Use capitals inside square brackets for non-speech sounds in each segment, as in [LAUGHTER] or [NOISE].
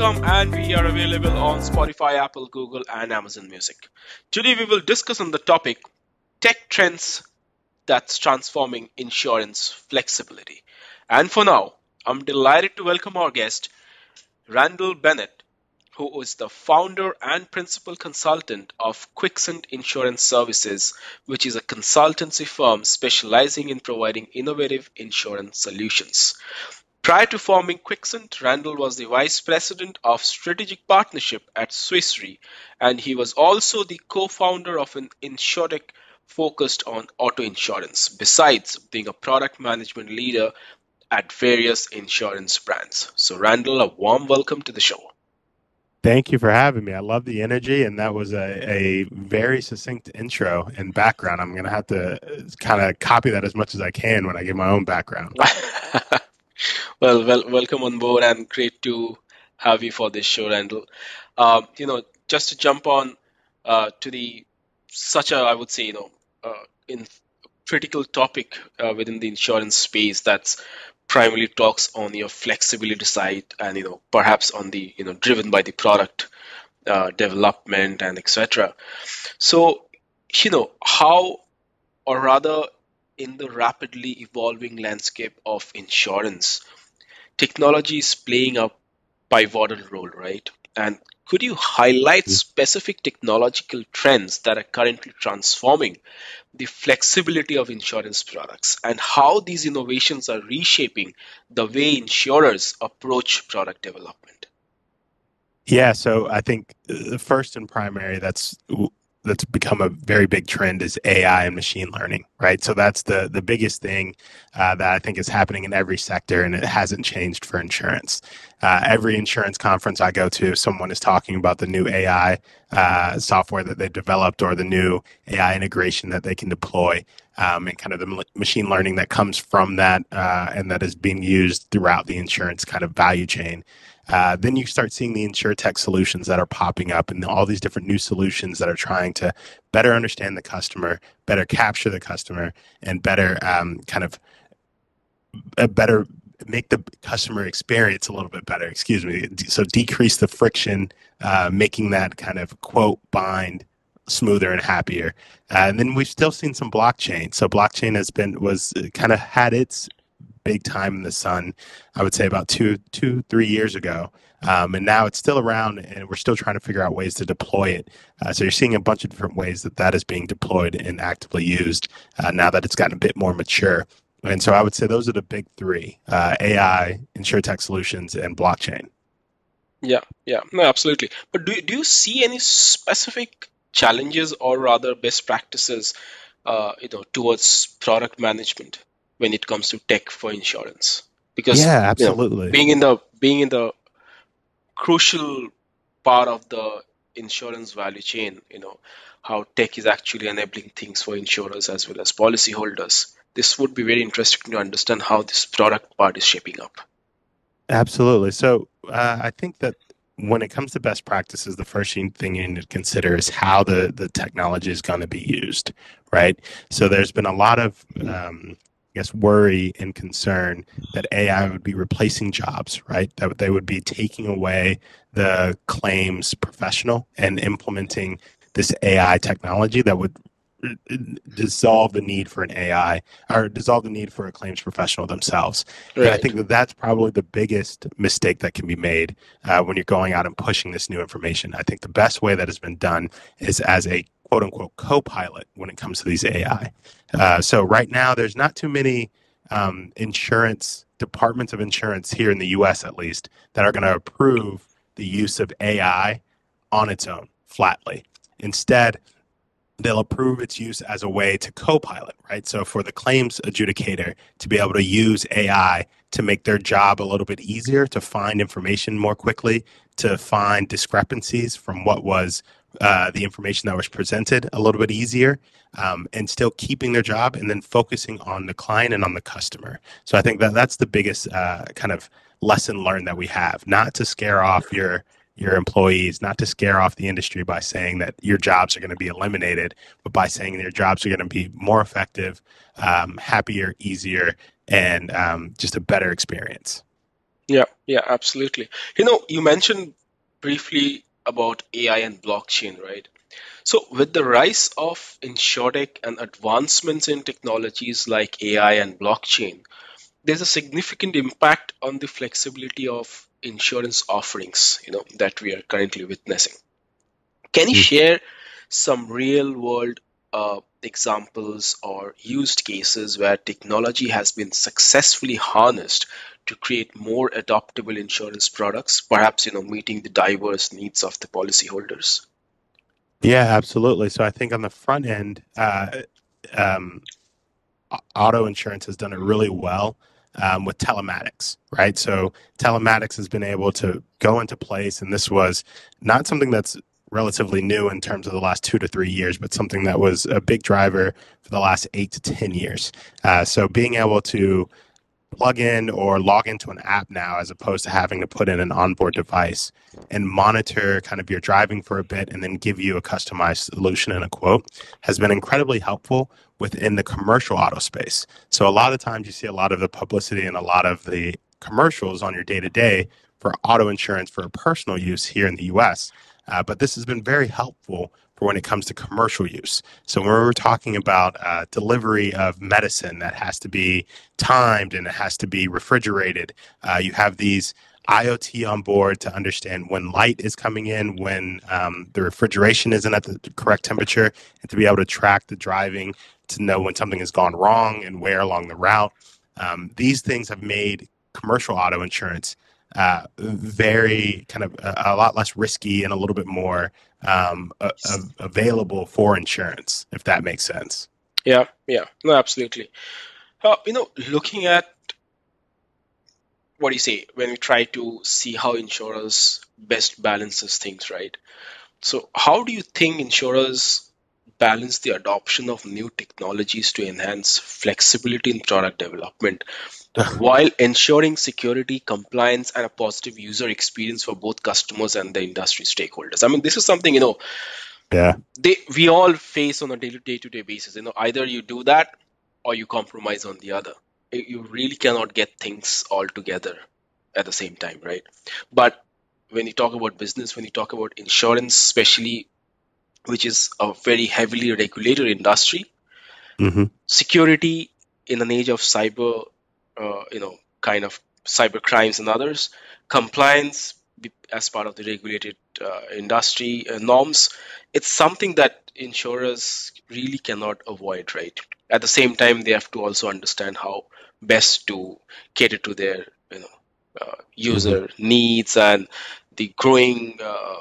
insurexstory.com and we are available on Spotify, Apple, Google, and Amazon Music. Today we will discuss on the topic tech trends that's transforming insurance flexibility. And for now, I'm delighted to welcome our guest, Randall Bennett, who is the founder and principal consultant of Quickscent Insurance Services, which is a consultancy firm specializing in providing innovative insurance solutions. Prior to forming Quickscent, Randall was the vice president of strategic partnership at Swiss Re, and he was also the co-founder of an insurtech focused on auto insurance, besides being a product management leader at various insurance brands. So, Randall, a warm welcome to the show. Thank you for having me. I love the energy, and that was a, a very succinct intro and background. I'm going to have to uh, kind of copy that as much as I can when I give my own background. [LAUGHS] well, well, welcome on board, and great to have you for this show, Randall. Uh, you know, just to jump on uh, to the such a, I would say, you know, uh, in critical topic uh, within the insurance space that's primarily talks on your flexibility side, and you know, perhaps on the you know, driven by the product uh, development and etc. So, you know, how or rather in the rapidly evolving landscape of insurance, technology is playing a pivotal role, right? And could you highlight mm-hmm. specific technological trends that are currently transforming the flexibility of insurance products and how these innovations are reshaping the way insurers approach product development? Yeah, so I think the first and primary that's that's become a very big trend is AI and machine learning, right? So that's the the biggest thing uh, that I think is happening in every sector, and it hasn't changed for insurance. Uh, every insurance conference I go to, someone is talking about the new AI uh, software that they've developed or the new AI integration that they can deploy, um, and kind of the machine learning that comes from that, uh, and that is being used throughout the insurance kind of value chain. Uh, then you start seeing the insurtech solutions that are popping up and all these different new solutions that are trying to better understand the customer, better capture the customer, and better um, kind of a better make the customer experience a little bit better. Excuse me. So decrease the friction, uh, making that kind of quote bind smoother and happier. Uh, and then we've still seen some blockchain. So blockchain has been was uh, kind of had its big time in the sun. I would say about two, two, three years ago, um, and now it's still around, and we're still trying to figure out ways to deploy it. Uh, so you're seeing a bunch of different ways that that is being deployed and actively used uh, now that it's gotten a bit more mature. And so I would say those are the big three: uh, AI, insurtech solutions, and blockchain. Yeah, yeah, no, absolutely. But do do you see any specific challenges or rather best practices, uh, you know, towards product management? When it comes to tech for insurance. Because yeah absolutely you know, being in the being in the crucial part of the insurance value chain you know how tech is actually enabling things for insurers as well as policyholders this would be very interesting to understand how this product part is shaping up. Absolutely. So uh, i think that when it comes to best practices, the first thing you need to consider is how the, the technology is going to be used, right? So there's been a lot of um, I guess, worry and concern that AI would be replacing jobs, right? That they would be taking away the claims professional and implementing this AI technology that would dissolve the need for an AI or dissolve the need for a claims professional themselves. Right. And I think that that's probably the biggest mistake that can be made uh, when you're going out and pushing this new information. I think the best way that has been done is as a quote unquote co-pilot when it comes to these AI. Uh, so right now, there's not too many um, insurance departments of insurance here in the U.S. at least that are going to approve the use of AI on its own flatly. Instead, they'll approve its use as a way to co-pilot, right? So for the claims adjudicator to be able to use AI to make their job a little bit easier, to find information more quickly, to find discrepancies from what was uh, the information that was presented a little bit easier um, and still keeping their job and then focusing on the client and on the customer. So I think that that's the biggest uh, kind of lesson learned that we have, not to scare off your your employees, not to scare off the industry by saying that your jobs are going to be eliminated, but by saying your jobs are going to be more effective, um, happier, easier, and um, just a better experience. Yeah, yeah, absolutely. You know, you mentioned briefly about AI and blockchain, right? So, with the rise of insurtech and advancements in technologies like AI and blockchain, there's a significant impact on the flexibility of insurance offerings, you know, that we are currently witnessing. Can you Mm. share some real world uh, examples or used cases where technology has been successfully harnessed to create more adoptable insurance products, perhaps, you know, meeting the diverse needs of the policyholders? Yeah, absolutely. So I think on the front end, uh, um, auto insurance has done it really well um, with telematics, right? So telematics has been able to go into place, and this was not something that's relatively new in terms of the last two to three years, but something that was a big driver for the last eight to 10 years. Uh, so being able to plug in or log into an app now as opposed to having to put in an onboard device and monitor kind of your driving for a bit and then give you a customized solution and a quote has been incredibly helpful within the commercial auto space. So a lot of times you see a lot of the publicity and a lot of the commercials on your day to day for auto insurance for personal use here in the US. Uh, but this has been very helpful for when it comes to commercial use. So when we're talking about uh, delivery of medicine that has to be timed and it has to be refrigerated, uh, you have these IoT on board to understand when light is coming in, when um, the refrigeration isn't at the correct temperature, and to be able to track the driving to know when something has gone wrong and where along the route. Um, these things have made commercial auto insurance uh, very kind of a, a, lot less risky and a little bit more um, a, available for insurance, if that makes sense. Yeah, yeah, no, absolutely. Uh, you know, looking at what do you say when we try to see how insurers best balances things, right? So, how do you think insurers balance the adoption of new technologies to enhance flexibility in product development [LAUGHS] while ensuring security, compliance, and a positive user experience for both customers and the industry stakeholders. I mean, this is something you know, yeah, they we all face on a day to day basis. You know, either you do that or you compromise on the other. You really cannot get things all together at the same time, right? But when you talk about business, when you talk about insurance, especially, which is a very heavily regulated industry, mm-hmm. security in an age of cyber uh, you know, kind of cyber crimes and others, compliance as part of the regulated uh, industry uh, norms. It's something that insurers really cannot avoid, right? At the same time, they have to also understand how best to cater to their, you know, uh, user mm-hmm. needs and the growing uh,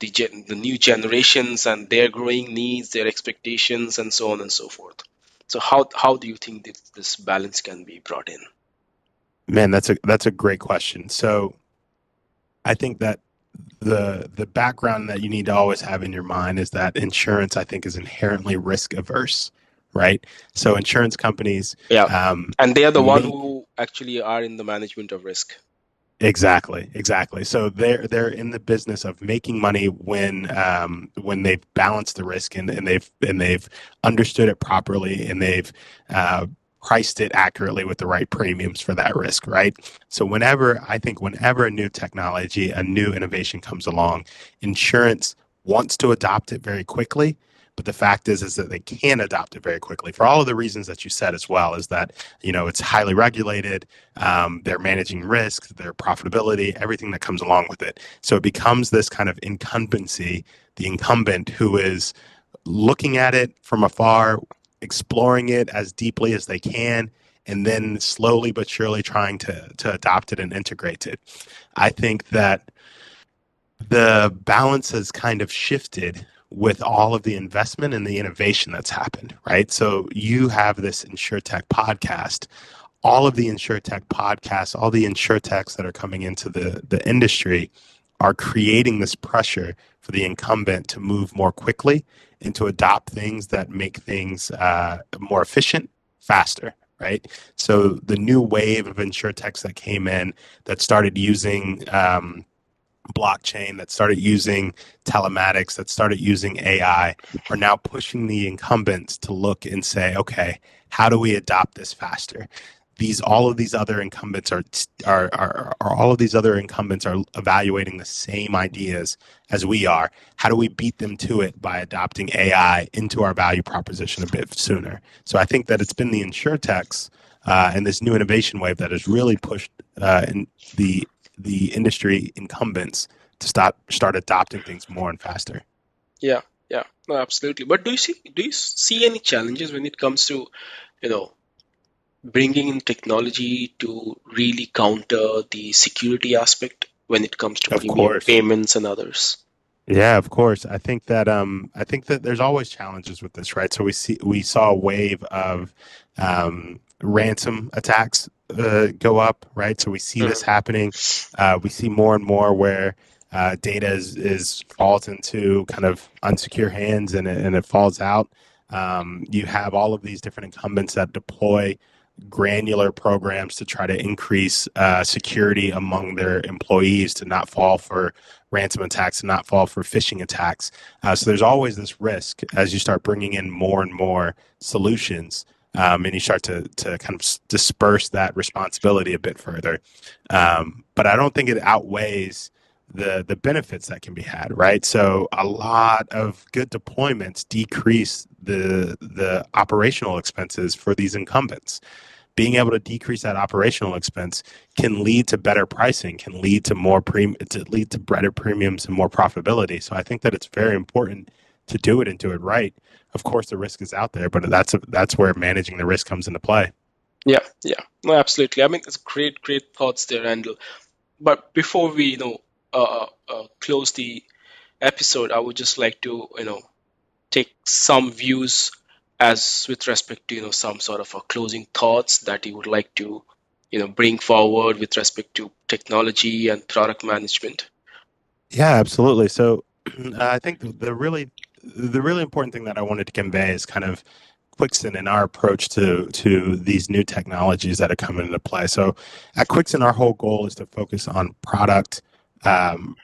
the, gen- the new generations and their growing needs, their expectations, and so on and so forth. So how how do you think this, this balance can be brought in? Man, that's a that's a great question. So I think that the the background that you need to always have in your mind is that insurance I think is inherently risk averse, right? So insurance companies Yeah. Um, and they are the one who actually are in the management of risk. Exactly, exactly. So they're they're in the business of making money when um, when they've balanced the risk and, and they've and they've understood it properly and they've uh, priced it accurately with the right premiums for that risk, right? So whenever I think whenever a new technology, a new innovation comes along, insurance wants to adopt it very quickly but the fact is, is that they can adopt it very quickly for all of the reasons that you said as well. Is that you know it's highly regulated, um, they're managing risk, their profitability, everything that comes along with it. So it becomes this kind of incumbency, the incumbent who is looking at it from afar, exploring it as deeply as they can, and then slowly but surely trying to to adopt it and integrate it. I think that the balance has kind of shifted with all of the investment and the innovation that's happened, right? So you have this InsurTech podcast. All of the InsurTech podcasts, all the InsurTechs that are coming into the, the industry are creating this pressure for the incumbent to move more quickly and to adopt things that make things uh, more efficient, faster, right? So the new wave of InsurTechs that came in that started using um, blockchain that started using telematics that started using AI are now pushing the incumbents to look and say, okay, how do we adopt this faster? these all of these other incumbents are, are are are all of these other incumbents are evaluating the same ideas as we are. How do we beat them to it by adopting AI into our value proposition a bit sooner? So I think that it's been the insurtechs uh, and this new innovation wave that has really pushed uh, in the the industry incumbents to start start adopting things more and faster. Yeah, yeah, no, absolutely. But do you see do you see any challenges when it comes to you know bringing in technology to really counter the security aspect when it comes to payments and others. Yeah, of course. I think that um, I think that there's always challenges with this, right? So we see we saw a wave of um, ransom attacks uh, go up, right? So we see this mm-hmm. happening. Uh, we see more and more where uh, data is, is falls into kind of unsecure hands and it, and it falls out. Um, you have all of these different incumbents that deploy granular programs to try to increase uh, security among their employees to not fall for ransom attacks and not fall for phishing attacks. Uh, so there's always this risk as you start bringing in more and more solutions. Um, and you start to, to kind of disperse that responsibility a bit further. Um, but I don't think it outweighs the the benefits that can be had, right? So a lot of good deployments decrease the the operational expenses for these incumbents. Being able to decrease that operational expense can lead to better pricing, can lead to more premium, to lead to better premiums and more profitability. So I think that it's very important to do it and do it right. Of course, the risk is out there, but that's a, that's where managing the risk comes into play. Yeah, yeah, no, absolutely. I mean, it's great, great thoughts there, Randall. But before we, you know, uh, uh, close the episode, I would just like to, you know, take some views as with respect to, you know, some sort of a closing thoughts that you would like to, you know, bring forward with respect to technology and product management. Yeah, absolutely. So [CLEARS THROAT] I think the really the really important thing that I wanted to convey is kind of Quicksand and our approach to to these new technologies that are coming into play. So at Quicksand, our whole goal is to focus on product um,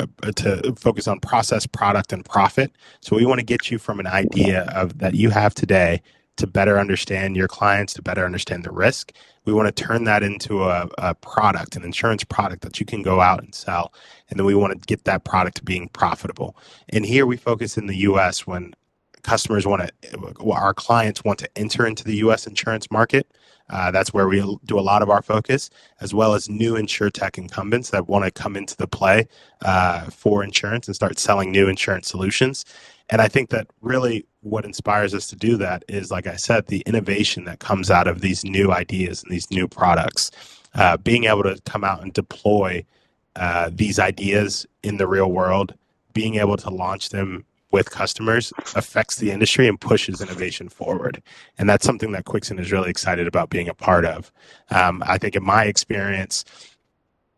uh, to focus on process, product, and profit. So we want to get you from an idea of that you have today to better understand your clients, to better understand the risk. We want to turn that into a, a, product, an insurance product that you can go out and sell. And then we want to get that product being profitable. And here we focus in the US when customers want to, our clients want to enter into the US insurance market. Uh, that's where we do a lot of our focus, as well as new insurtech incumbents that want to come into the play uh, for insurance and start selling new insurance solutions. And I think that really what inspires us to do that is, like I said, the innovation that comes out of these new ideas and these new products. Uh, being able to come out and deploy uh, these ideas in the real world, being able to launch them with customers affects the industry and pushes innovation forward. And that's something that Quicksand is really excited about being a part of. Um, I think in my experience,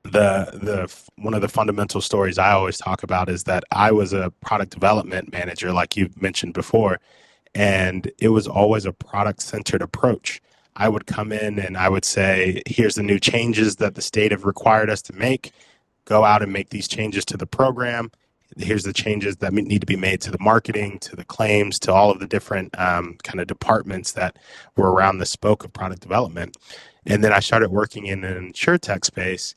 the the one of the fundamental stories I always talk about is that I was a product development manager, like you mentioned before, and it was always a product centered approach. I would come in and I would say, "Here's the new changes that the state have required us to make. Go out and make these changes to the program." here's the changes that need to be made to the marketing, to the claims, to all of the different um, kind of departments that were around the spoke of product development. And then I started working in an insurtech space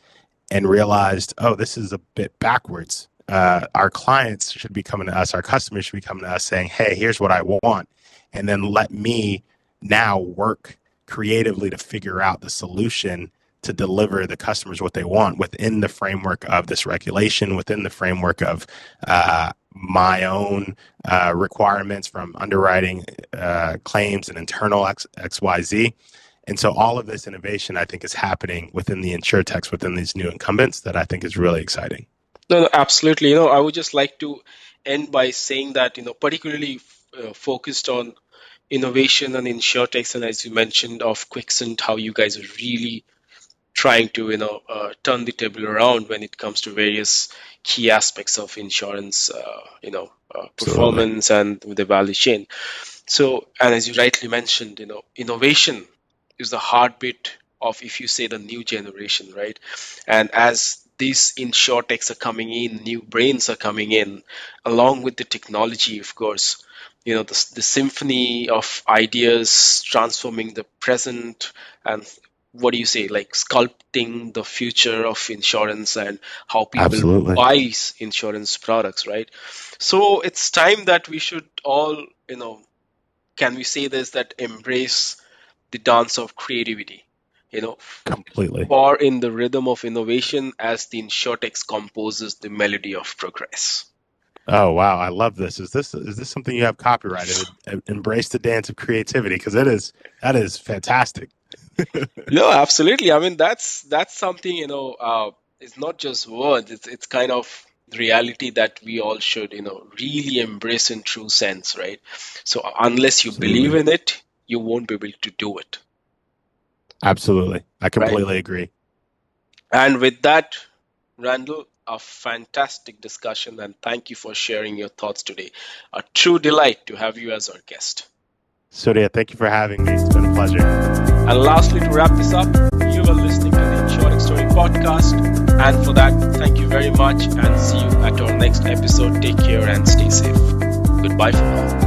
and realized, oh, this is a bit backwards. Uh, our clients should be coming to us, our customers should be coming to us saying, hey, here's what I want. And then let me now work creatively to figure out the solution to deliver the customers what they want within the framework of this regulation, within the framework of uh, my own uh, requirements from underwriting uh, claims and internal X, XYZ. And so all of this innovation, I think, is happening within the insurtechs, within these new incumbents that I think is really exciting. No, no, absolutely. You know, I would just like to end by saying that, you know, particularly uh, focused on innovation and insurtechs, and as you mentioned of Quicksand, how you guys are really trying to you know uh, turn the table around when it comes to various key aspects of insurance uh, you know uh, performance and the value chain so and as you rightly mentioned you know innovation is the heartbeat of if you say the new generation, right? And as these insurtechs are coming in, new brains are coming in, along with the technology, of course. You know, the, the symphony of ideas transforming the present and what do you say, like sculpting the future of insurance and how people Absolutely. buy insurance products, right? So it's time that we should all, you know, can we say this that embrace the dance of creativity? You know, Completely. or in the rhythm of innovation as the insurtech composes the melody of progress. Oh wow, I love this. Is this is this something you have copyrighted? Embrace the dance of creativity because it is that is fantastic. [LAUGHS] no, absolutely. I mean, that's that's something you know. Uh, it's not just words. It's it's kind of reality that we all should you know really embrace in true sense, right? So unless you Absolutely. believe in it, you won't be able to do it. Absolutely, I completely agree. And with that, Randall, a fantastic discussion, and thank you for sharing your thoughts today. A true delight to have you as our guest. Surya, thank you for having me. It's been a pleasure. And lastly, to wrap this up, you are listening to the Insurance Story podcast. And for that, thank you very much and see you at our next episode. Take care and stay safe. Goodbye for now.